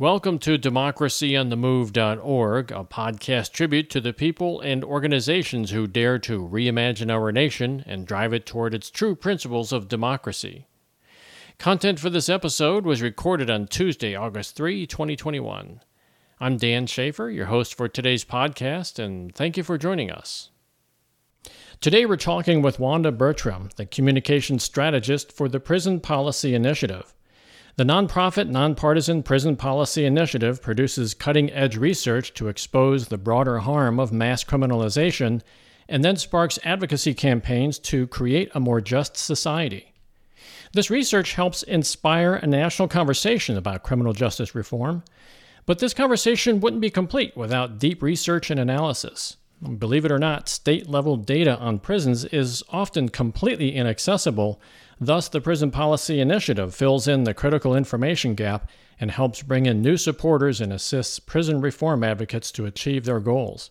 Welcome to democracyonthemove.org, a podcast tribute to the people and organizations who dare to reimagine our nation and drive it toward its true principles of democracy. Content for this episode was recorded on Tuesday, August 3, 2021. I'm Dan Schaefer, your host for today's podcast, and thank you for joining us. Today we're talking with Wanda Bertram, the communications strategist for the Prison Policy Initiative. The nonprofit, nonpartisan Prison Policy Initiative produces cutting edge research to expose the broader harm of mass criminalization and then sparks advocacy campaigns to create a more just society. This research helps inspire a national conversation about criminal justice reform, but this conversation wouldn't be complete without deep research and analysis. Believe it or not, state level data on prisons is often completely inaccessible Thus, the Prison Policy Initiative fills in the critical information gap and helps bring in new supporters and assists prison reform advocates to achieve their goals.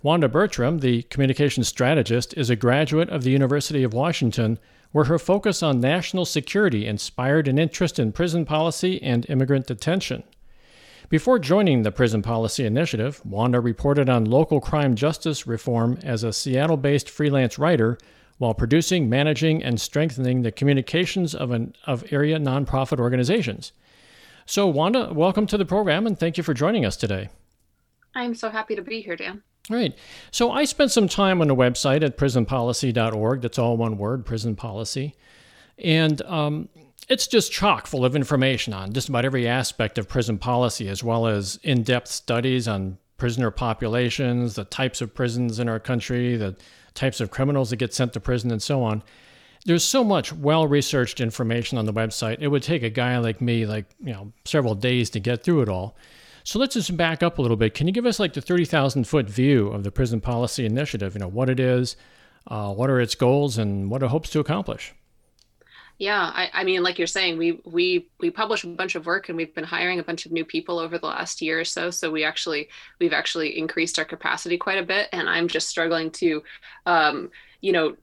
Wanda Bertram, the communications strategist, is a graduate of the University of Washington, where her focus on national security inspired an interest in prison policy and immigrant detention. Before joining the Prison Policy Initiative, Wanda reported on local crime justice reform as a Seattle based freelance writer while producing, managing, and strengthening the communications of, an, of area nonprofit organizations. So, Wanda, welcome to the program and thank you for joining us today. I'm so happy to be here, Dan. All right. So, I spent some time on the website at prisonpolicy.org. That's all one word, prison policy. And um, it's just chock full of information on just about every aspect of prison policy, as well as in depth studies on prisoner populations, the types of prisons in our country, the types of criminals that get sent to prison, and so on. There's so much well researched information on the website. It would take a guy like me, like, you know, several days to get through it all. So let's just back up a little bit. Can you give us like the 30,000 foot view of the Prison Policy Initiative? You know, what it is, uh, what are its goals, and what it hopes to accomplish? Yeah, I, I, mean, like you're saying, we we we publish a bunch of work, and we've been hiring a bunch of new people over the last year or so. So we actually we've actually increased our capacity quite a bit, and I'm just struggling to, um, you know,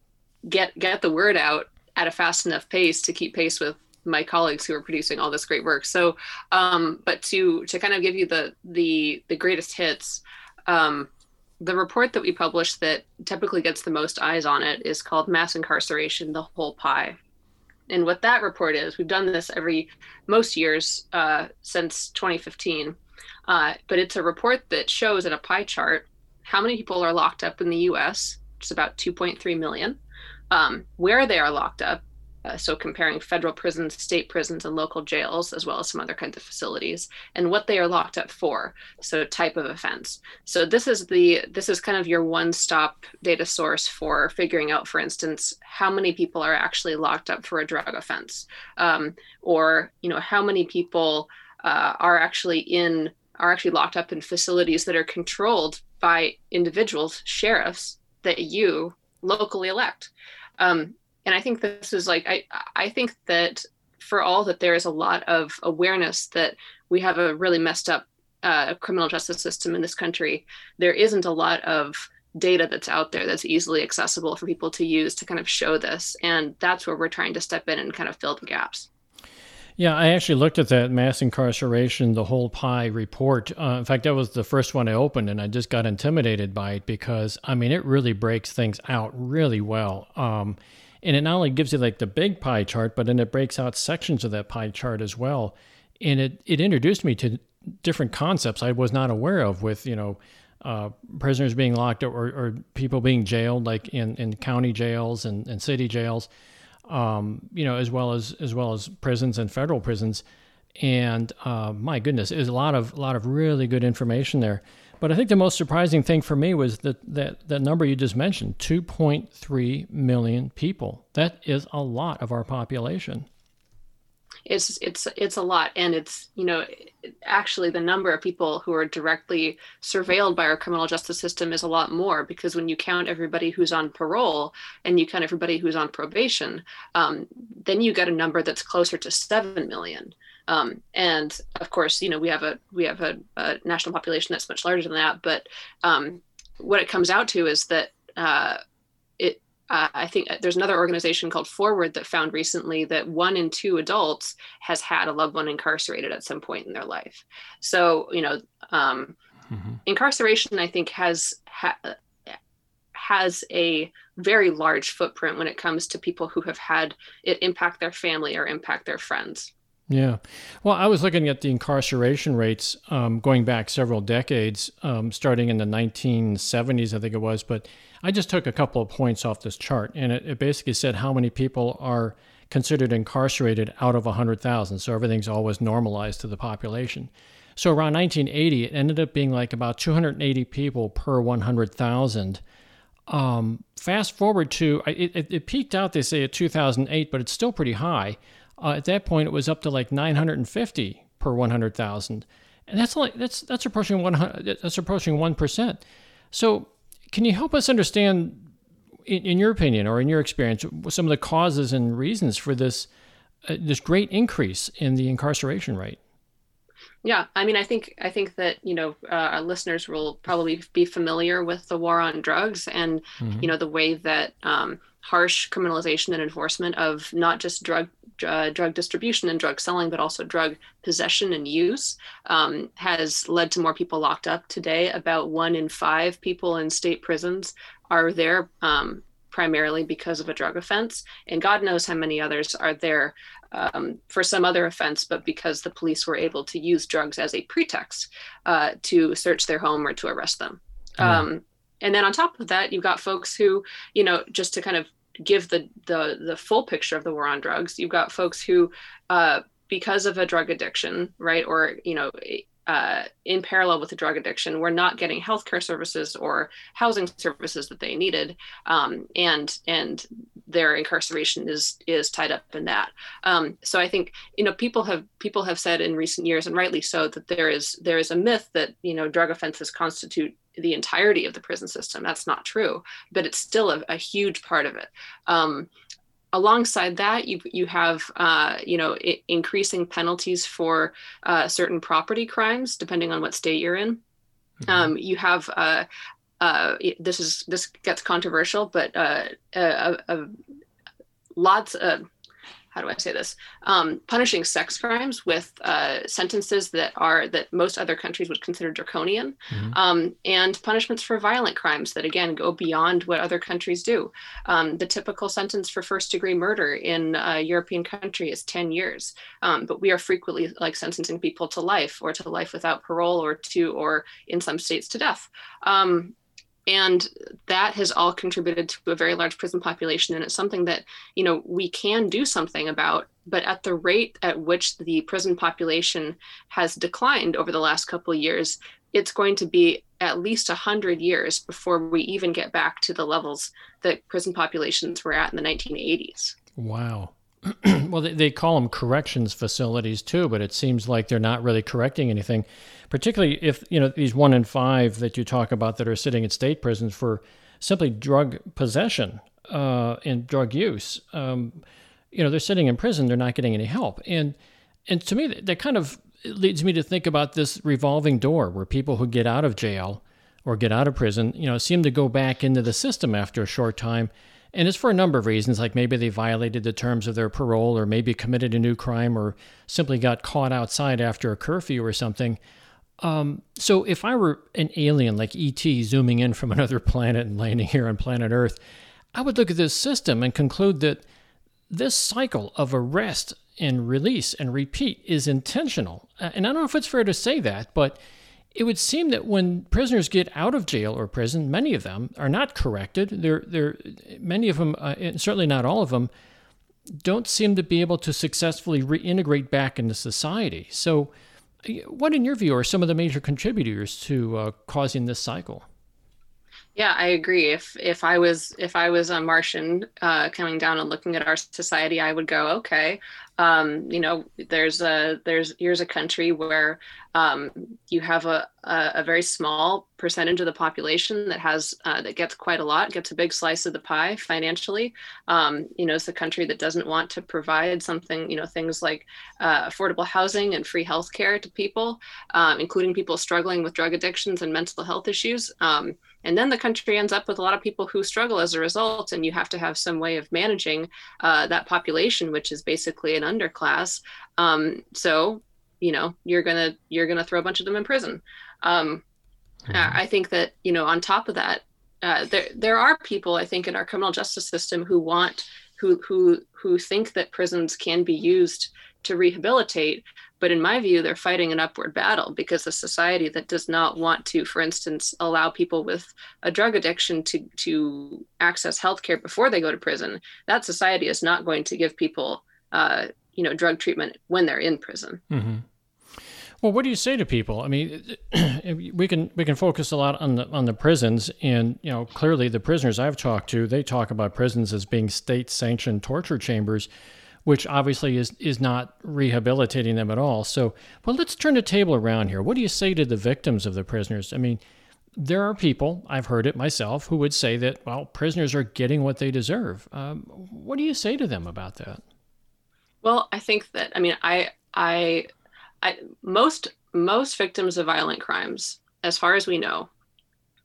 get get the word out at a fast enough pace to keep pace with my colleagues who are producing all this great work. So, um, but to to kind of give you the the the greatest hits. Um, the report that we publish that typically gets the most eyes on it is called Mass Incarceration The Whole Pie and what that report is, we've done this every most years uh, since 2015. Uh, but it's a report that shows in a pie chart how many people are locked up in the U.S., which is about 2.3 million, um, where they are locked up, uh, so comparing federal prisons, state prisons, and local jails, as well as some other kinds of facilities, and what they are locked up for. So type of offense. So this is the this is kind of your one-stop data source for figuring out, for instance, how many people are actually locked up for a drug offense, um, or you know how many people uh, are actually in are actually locked up in facilities that are controlled by individuals, sheriffs that you locally elect. Um, and i think this is like i i think that for all that there is a lot of awareness that we have a really messed up uh, criminal justice system in this country there isn't a lot of data that's out there that's easily accessible for people to use to kind of show this and that's where we're trying to step in and kind of fill the gaps yeah, I actually looked at that mass incarceration, the whole pie report. Uh, in fact, that was the first one I opened, and I just got intimidated by it because, I mean, it really breaks things out really well. Um, and it not only gives you like the big pie chart, but then it breaks out sections of that pie chart as well. And it, it introduced me to different concepts I was not aware of with, you know, uh, prisoners being locked or, or people being jailed, like in, in county jails and, and city jails, um, you know, as well as as well as prisons and federal prisons. And uh, my goodness, there's a lot of a lot of really good information there. But I think the most surprising thing for me was that that, that number you just mentioned 2.3 million people. That is a lot of our population. It's it's it's a lot, and it's you know actually the number of people who are directly surveilled by our criminal justice system is a lot more because when you count everybody who's on parole and you count everybody who's on probation, um, then you get a number that's closer to seven million. Um, and of course, you know, we have a we have a, a national population that's much larger than that. But um, what it comes out to is that uh, it uh, I think there's another organization called Forward that found recently that one in two adults has had a loved one incarcerated at some point in their life. So, you know, um, mm-hmm. incarceration, I think, has ha- has a very large footprint when it comes to people who have had it impact their family or impact their friends. Yeah. Well, I was looking at the incarceration rates um, going back several decades, um, starting in the 1970s, I think it was. But I just took a couple of points off this chart, and it, it basically said how many people are considered incarcerated out of 100,000. So everything's always normalized to the population. So around 1980, it ended up being like about 280 people per 100,000. Um, fast forward to it, it, it peaked out, they say, at 2008, but it's still pretty high. Uh, at that point, it was up to like 950 per 100,000, and that's like that's that's approaching one that's approaching one percent. So, can you help us understand, in, in, your opinion or in your experience, some of the causes and reasons for this uh, this great increase in the incarceration rate? Yeah, I mean, I think I think that you know uh, our listeners will probably be familiar with the war on drugs and mm-hmm. you know the way that um, harsh criminalization and enforcement of not just drug uh, drug distribution and drug selling, but also drug possession and use, um, has led to more people locked up today. About one in five people in state prisons are there um, primarily because of a drug offense, and God knows how many others are there um, for some other offense, but because the police were able to use drugs as a pretext uh, to search their home or to arrest them. Mm. And then on top of that, you've got folks who, you know, just to kind of give the the the full picture of the war on drugs. You've got folks who, uh, because of a drug addiction, right, or you know, uh, in parallel with the drug addiction, were not getting healthcare services or housing services that they needed, um, and and their incarceration is is tied up in that. Um, so I think you know people have people have said in recent years, and rightly so, that there is there is a myth that you know drug offenses constitute the entirety of the prison system. That's not true, but it's still a, a huge part of it. Um, alongside that, you you have uh, you know I- increasing penalties for uh, certain property crimes, depending on what state you're in. Mm-hmm. Um, you have uh, uh this is this gets controversial, but uh, lots of how do I say this? Um, punishing sex crimes with uh, sentences that are that most other countries would consider draconian, mm-hmm. um, and punishments for violent crimes that again go beyond what other countries do. Um, the typical sentence for first degree murder in a European country is 10 years, um, but we are frequently like sentencing people to life or to life without parole or to or in some states to death. And that has all contributed to a very large prison population and it's something that you know we can do something about. But at the rate at which the prison population has declined over the last couple of years it's going to be at least 100 years before we even get back to the levels that prison populations were at in the 1980s wow well, they, they call them corrections facilities too, but it seems like they're not really correcting anything, particularly if, you know, these one in five that you talk about that are sitting in state prisons for simply drug possession uh, and drug use. Um, you know, they're sitting in prison, they're not getting any help. And, and to me, that kind of leads me to think about this revolving door where people who get out of jail or get out of prison, you know, seem to go back into the system after a short time and it's for a number of reasons, like maybe they violated the terms of their parole, or maybe committed a new crime, or simply got caught outside after a curfew or something. Um, so if I were an alien like ET zooming in from another planet and landing here on planet Earth, I would look at this system and conclude that this cycle of arrest and release and repeat is intentional. And I don't know if it's fair to say that, but it would seem that when prisoners get out of jail or prison, many of them are not corrected. They're, they're, many of them, uh, certainly not all of them, don't seem to be able to successfully reintegrate back into society. So, what, in your view, are some of the major contributors to uh, causing this cycle? Yeah, I agree. If if I was if I was a Martian uh, coming down and looking at our society, I would go, okay, um, you know, there's a there's here's a country where um, you have a, a, a very small percentage of the population that has uh, that gets quite a lot, gets a big slice of the pie financially. Um, you know, it's a country that doesn't want to provide something, you know, things like uh, affordable housing and free health care to people, um, including people struggling with drug addictions and mental health issues. And then the country ends up with a lot of people who struggle as a result and you have to have some way of managing uh, that population which is basically an underclass um, so you know you're gonna you're gonna throw a bunch of them in prison um, mm-hmm. i think that you know on top of that uh, there there are people I think in our criminal justice system who want who who who think that prisons can be used to rehabilitate but in my view they're fighting an upward battle because a society that does not want to for instance allow people with a drug addiction to to access health care before they go to prison that society is not going to give people uh, you know drug treatment when they're in prison mm-hmm. Well, what do you say to people? I mean, we can we can focus a lot on the on the prisons, and you know, clearly the prisoners I've talked to, they talk about prisons as being state-sanctioned torture chambers, which obviously is is not rehabilitating them at all. So, well, let's turn the table around here. What do you say to the victims of the prisoners? I mean, there are people I've heard it myself who would say that well, prisoners are getting what they deserve. Um, what do you say to them about that? Well, I think that I mean, I I I, most most victims of violent crimes, as far as we know,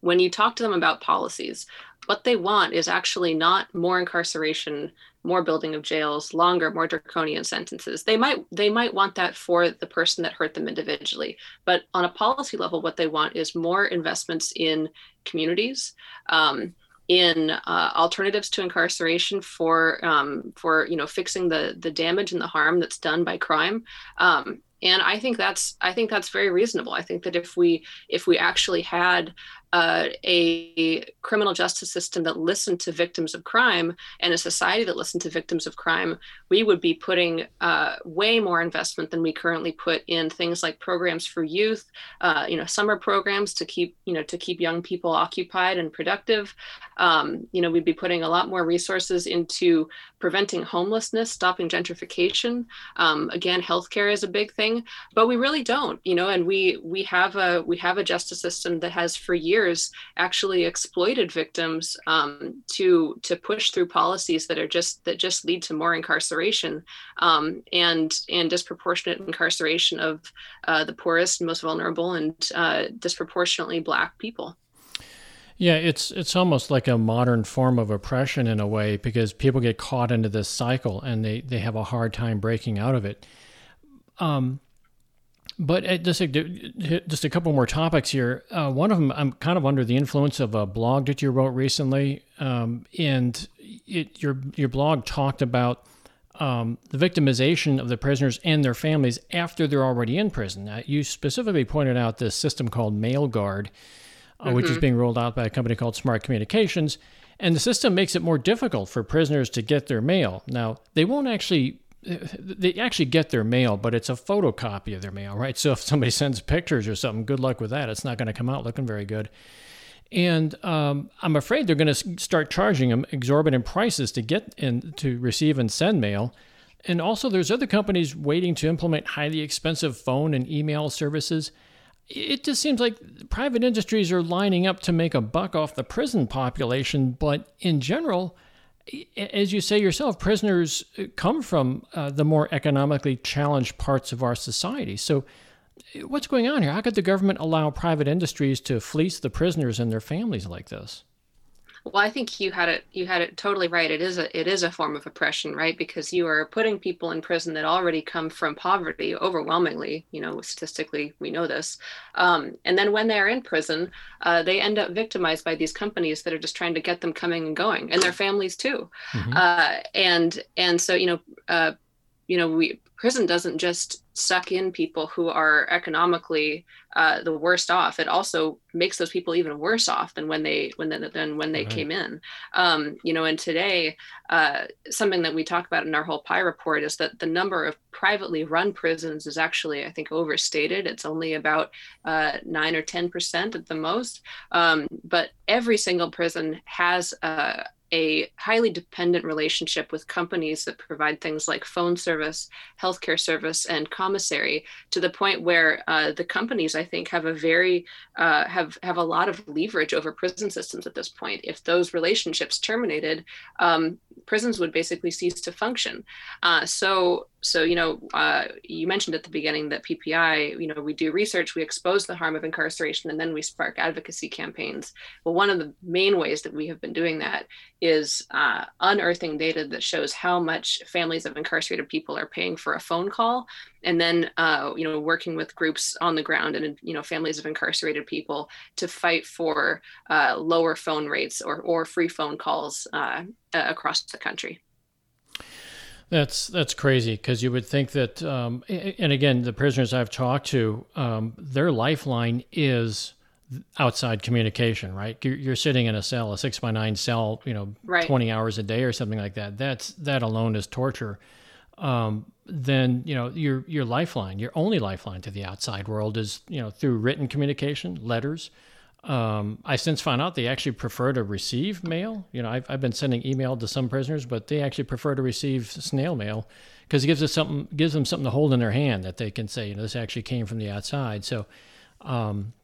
when you talk to them about policies, what they want is actually not more incarceration, more building of jails, longer, more draconian sentences. They might they might want that for the person that hurt them individually, but on a policy level, what they want is more investments in communities. Um, in uh, alternatives to incarceration for um, for you know fixing the the damage and the harm that's done by crime um, and i think that's i think that's very reasonable i think that if we if we actually had uh, a criminal justice system that listened to victims of crime and a society that listened to victims of crime, we would be putting uh, way more investment than we currently put in things like programs for youth, uh, you know, summer programs to keep, you know, to keep young people occupied and productive. Um, you know, we'd be putting a lot more resources into preventing homelessness, stopping gentrification. Um, again, healthcare is a big thing, but we really don't, you know, and we we have a we have a justice system that has for years years actually exploited victims um, to to push through policies that are just that just lead to more incarceration um, and and disproportionate incarceration of uh, the poorest and most vulnerable and uh, disproportionately black people. Yeah, it's it's almost like a modern form of oppression in a way because people get caught into this cycle and they, they have a hard time breaking out of it. Um, but uh, just a, just a couple more topics here. Uh, one of them, I'm kind of under the influence of a blog that you wrote recently, um, and it, your your blog talked about um, the victimization of the prisoners and their families after they're already in prison. Now, you specifically pointed out this system called MailGuard, uh, mm-hmm. which is mm-hmm. being rolled out by a company called Smart Communications, and the system makes it more difficult for prisoners to get their mail. Now, they won't actually they actually get their mail, but it's a photocopy of their mail, right? So if somebody sends pictures or something, good luck with that. It's not going to come out looking very good. And um, I'm afraid they're going to start charging them exorbitant prices to get and to receive and send mail. And also, there's other companies waiting to implement highly expensive phone and email services. It just seems like private industries are lining up to make a buck off the prison population, but in general, as you say yourself, prisoners come from uh, the more economically challenged parts of our society. So, what's going on here? How could the government allow private industries to fleece the prisoners and their families like this? Well, I think you had it you had it totally right. It is a it is a form of oppression, right? Because you are putting people in prison that already come from poverty overwhelmingly. You know, statistically, we know this. Um, and then when they're in prison, uh, they end up victimized by these companies that are just trying to get them coming and going, and their families too. Mm-hmm. Uh, and and so you know, uh, you know, we prison doesn't just suck in people who are economically uh, the worst off. It also makes those people even worse off than when they when they, than when they right. came in. Um, you know, and today uh, something that we talk about in our whole PIE report is that the number of privately run prisons is actually, I think, overstated. It's only about uh, nine or ten percent at the most. Um, but every single prison has a, a highly dependent relationship with companies that provide things like phone service, healthcare service, and commissary to the point where uh, the companies, I think, have a very uh, have have a lot of leverage over prison systems at this point. If those relationships terminated, um, prisons would basically cease to function. Uh, so so you know, uh, you mentioned at the beginning that PPI, you know, we do research, we expose the harm of incarceration, and then we spark advocacy campaigns. Well, one of the main ways that we have been doing that is uh, unearthing data that shows how much families of incarcerated people are paying for a phone call, and then uh, you know, working with groups on the ground and you know, families of incarcerated people to fight for uh, lower phone rates or or free phone calls uh, across the country. That's that's crazy because you would think that, um, and again, the prisoners I've talked to, um, their lifeline is outside communication. Right, you're, you're, sitting in a cell, a six by nine cell, you know, right. twenty hours a day or something like that. That's that alone is torture. Um, then you know your your lifeline, your only lifeline to the outside world is you know through written communication, letters. Um, I since found out they actually prefer to receive mail. You know, I've, I've been sending email to some prisoners, but they actually prefer to receive snail mail because it gives us something, gives them something to hold in their hand that they can say, you know, this actually came from the outside. So, um,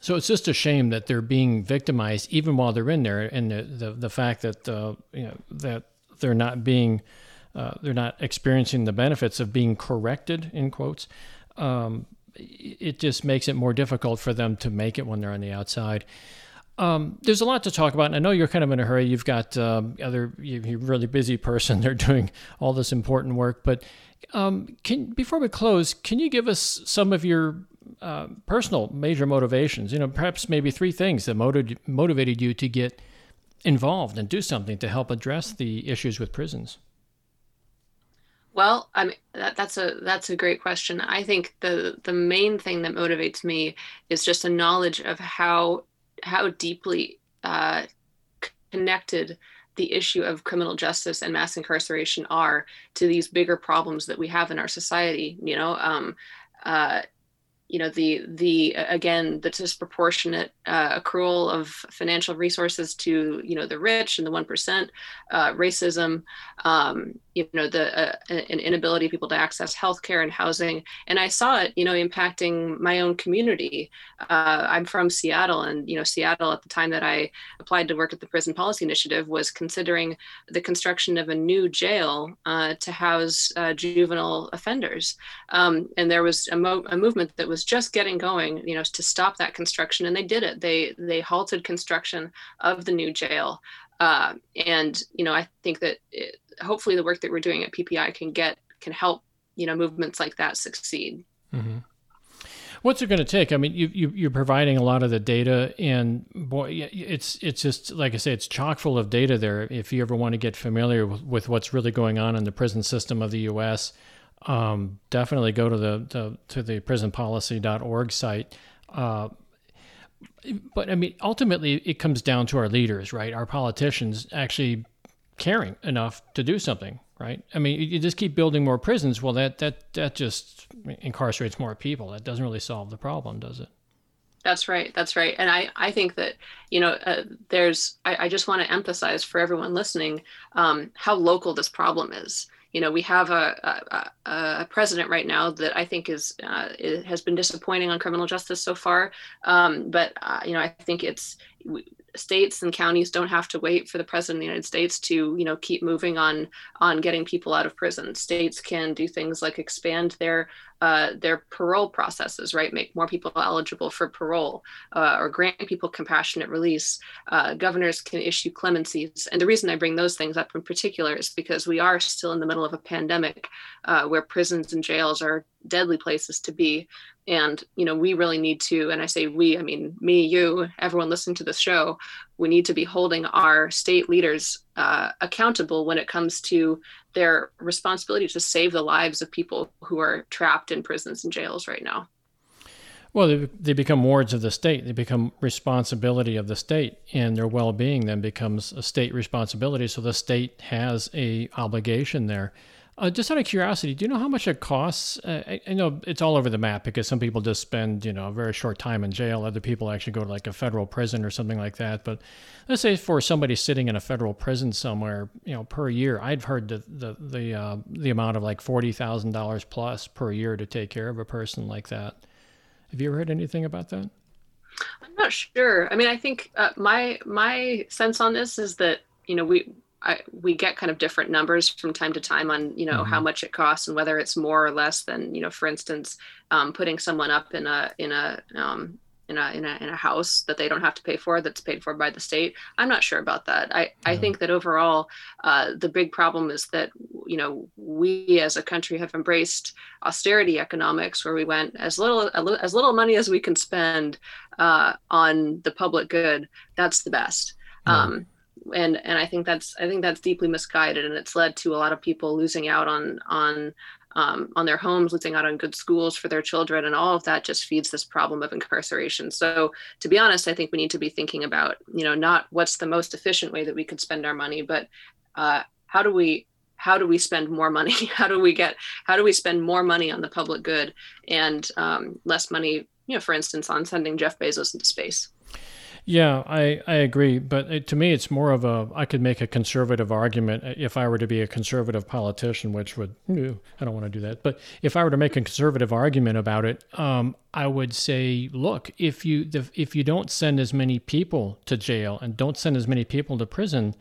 so it's just a shame that they're being victimized even while they're in there, and the the, the fact that uh, you know that they're not being uh, they're not experiencing the benefits of being corrected in quotes. Um, it just makes it more difficult for them to make it when they're on the outside. Um, there's a lot to talk about. And I know you're kind of in a hurry. You've got um, other, you're really busy person. They're doing all this important work. But um, can before we close, can you give us some of your uh, personal major motivations? You know, perhaps maybe three things that motiv- motivated you to get involved and do something to help address the issues with prisons. Well, I mean that, that's a that's a great question. I think the the main thing that motivates me is just a knowledge of how how deeply uh, connected the issue of criminal justice and mass incarceration are to these bigger problems that we have in our society. You know, um, uh, you know the the again the disproportionate uh, accrual of financial resources to you know the rich and the one percent, uh, racism, um, you know the uh, an inability of people to access healthcare and housing, and I saw it you know impacting my own community. Uh, I'm from Seattle, and you know Seattle at the time that I applied to work at the Prison Policy Initiative was considering the construction of a new jail uh, to house uh, juvenile offenders, um, and there was a, mo- a movement that was just getting going, you know, to stop that construction, and they did it. They they halted construction of the new jail, uh, and you know, I think that it, hopefully the work that we're doing at PPI can get can help you know movements like that succeed. Mm-hmm. What's it going to take? I mean, you, you you're providing a lot of the data, and boy, it's it's just like I say, it's chock full of data there. If you ever want to get familiar with, with what's really going on in the prison system of the U.S um, definitely go to the, the to the prisonpolicy.org site. Uh, but I mean, ultimately, it comes down to our leaders, right? Our politicians actually caring enough to do something, right? I mean, you just keep building more prisons. Well, that that that just incarcerates more people. That doesn't really solve the problem, does it? That's right. That's right. And I, I think that, you know, uh, there's, I, I just want to emphasize for everyone listening um, how local this problem is you know, we have a, a, a, president right now that I think is, uh, has been disappointing on criminal justice so far. Um, but uh, you know, I think it's states and counties don't have to wait for the president of the United States to, you know, keep moving on on getting people out of prison. States can do things like expand their uh, their parole processes, right? Make more people eligible for parole uh, or grant people compassionate release. Uh, governors can issue clemencies. And the reason I bring those things up in particular is because we are still in the middle of a pandemic uh, where prisons and jails are deadly places to be and you know we really need to and i say we i mean me you everyone listening to this show we need to be holding our state leaders uh, accountable when it comes to their responsibility to save the lives of people who are trapped in prisons and jails right now. Well they, they become wards of the state. They become responsibility of the state and their well-being then becomes a state responsibility. So the state has a obligation there uh, just out of curiosity, do you know how much it costs? Uh, I, I, know it's all over the map because some people just spend, you know, a very short time in jail. Other people actually go to like a federal prison or something like that. But let's say for somebody sitting in a federal prison somewhere, you know, per year, I've heard the the the, uh, the amount of like forty thousand dollars plus per year to take care of a person like that. Have you ever heard anything about that? I'm not sure. I mean, I think uh, my my sense on this is that you know we I, we get kind of different numbers from time to time on you know mm-hmm. how much it costs and whether it's more or less than you know for instance um, putting someone up in a in a um, in a, in a in a house that they don't have to pay for that's paid for by the state. I'm not sure about that. I i think that overall uh, the big problem is that you know we as a country have embraced austerity economics where we went as little as little money as we can spend uh, on the public good. That's the best. Um, and and I think that's I think that's deeply misguided, and it's led to a lot of people losing out on on um, on their homes, losing out on good schools for their children, and all of that just feeds this problem of incarceration. So, to be honest, I think we need to be thinking about you know not what's the most efficient way that we could spend our money, but uh, how do we how do we spend more money? how do we get how do we spend more money on the public good and um, less money, you know, for instance, on sending Jeff Bezos into space? Yeah, I, I agree. But it, to me, it's more of a, I could make a conservative argument if I were to be a conservative politician, which would, I don't want to do that. But if I were to make a conservative argument about it, um, I would say, look, if you, if you don't send as many people to jail and don't send as many people to prison,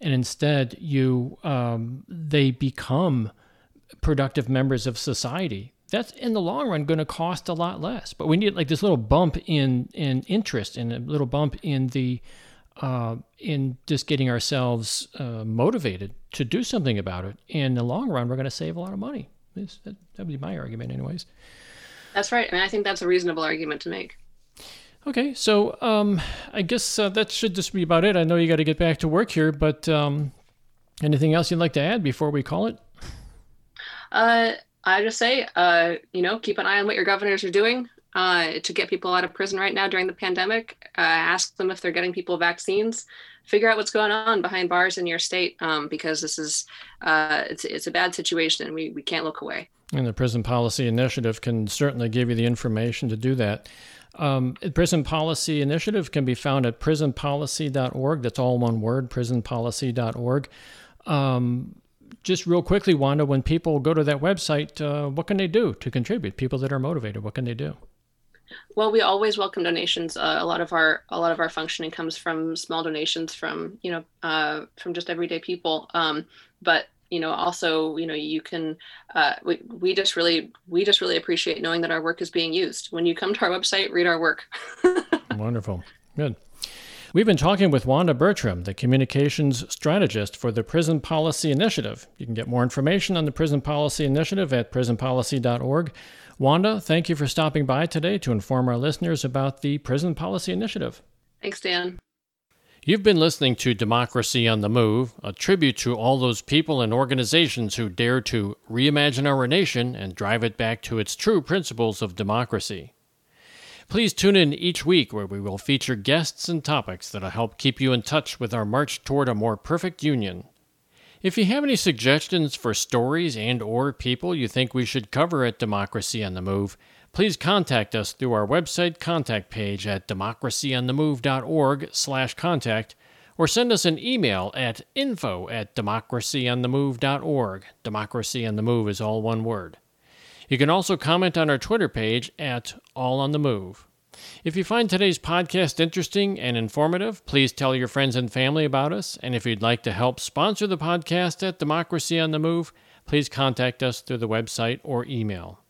and instead you, um, they become productive members of society, that's in the long run going to cost a lot less. But we need like this little bump in in interest and a little bump in the uh, in just getting ourselves uh, motivated to do something about it. In the long run, we're going to save a lot of money. That would be my argument, anyways. That's right. I mean, I think that's a reasonable argument to make. Okay, so um, I guess uh, that should just be about it. I know you got to get back to work here, but um, anything else you'd like to add before we call it? Uh, I just say, uh, you know, keep an eye on what your governors are doing uh, to get people out of prison right now during the pandemic. Uh, ask them if they're getting people vaccines. Figure out what's going on behind bars in your state um, because this is uh, it's it's a bad situation and we we can't look away. And the Prison Policy Initiative can certainly give you the information to do that. Um, Prison Policy Initiative can be found at prisonpolicy.org. That's all one word, prisonpolicy.org. Um, just real quickly, Wanda, when people go to that website, uh, what can they do to contribute? People that are motivated, what can they do? Well, we always welcome donations. Uh, a lot of our a lot of our functioning comes from small donations from you know uh, from just everyday people. Um, but you know also you know you can uh, we, we just really we just really appreciate knowing that our work is being used. When you come to our website, read our work. Wonderful, good. We've been talking with Wanda Bertram, the communications strategist for the Prison Policy Initiative. You can get more information on the Prison Policy Initiative at prisonpolicy.org. Wanda, thank you for stopping by today to inform our listeners about the Prison Policy Initiative. Thanks, Dan. You've been listening to Democracy on the Move, a tribute to all those people and organizations who dare to reimagine our nation and drive it back to its true principles of democracy. Please tune in each week where we will feature guests and topics that'll help keep you in touch with our march toward a more perfect union. If you have any suggestions for stories and or people you think we should cover at Democracy on the Move, please contact us through our website contact page at democracyonthemove.org slash contact or send us an email at info at democracyonthemove.org. Democracy on the Move is all one word. You can also comment on our Twitter page at All on the Move. If you find today's podcast interesting and informative, please tell your friends and family about us. And if you'd like to help sponsor the podcast at Democracy on the Move, please contact us through the website or email.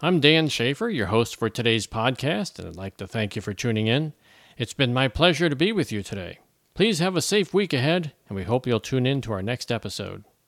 I'm Dan Schaefer, your host for today's podcast, and I'd like to thank you for tuning in. It's been my pleasure to be with you today. Please have a safe week ahead, and we hope you'll tune in to our next episode.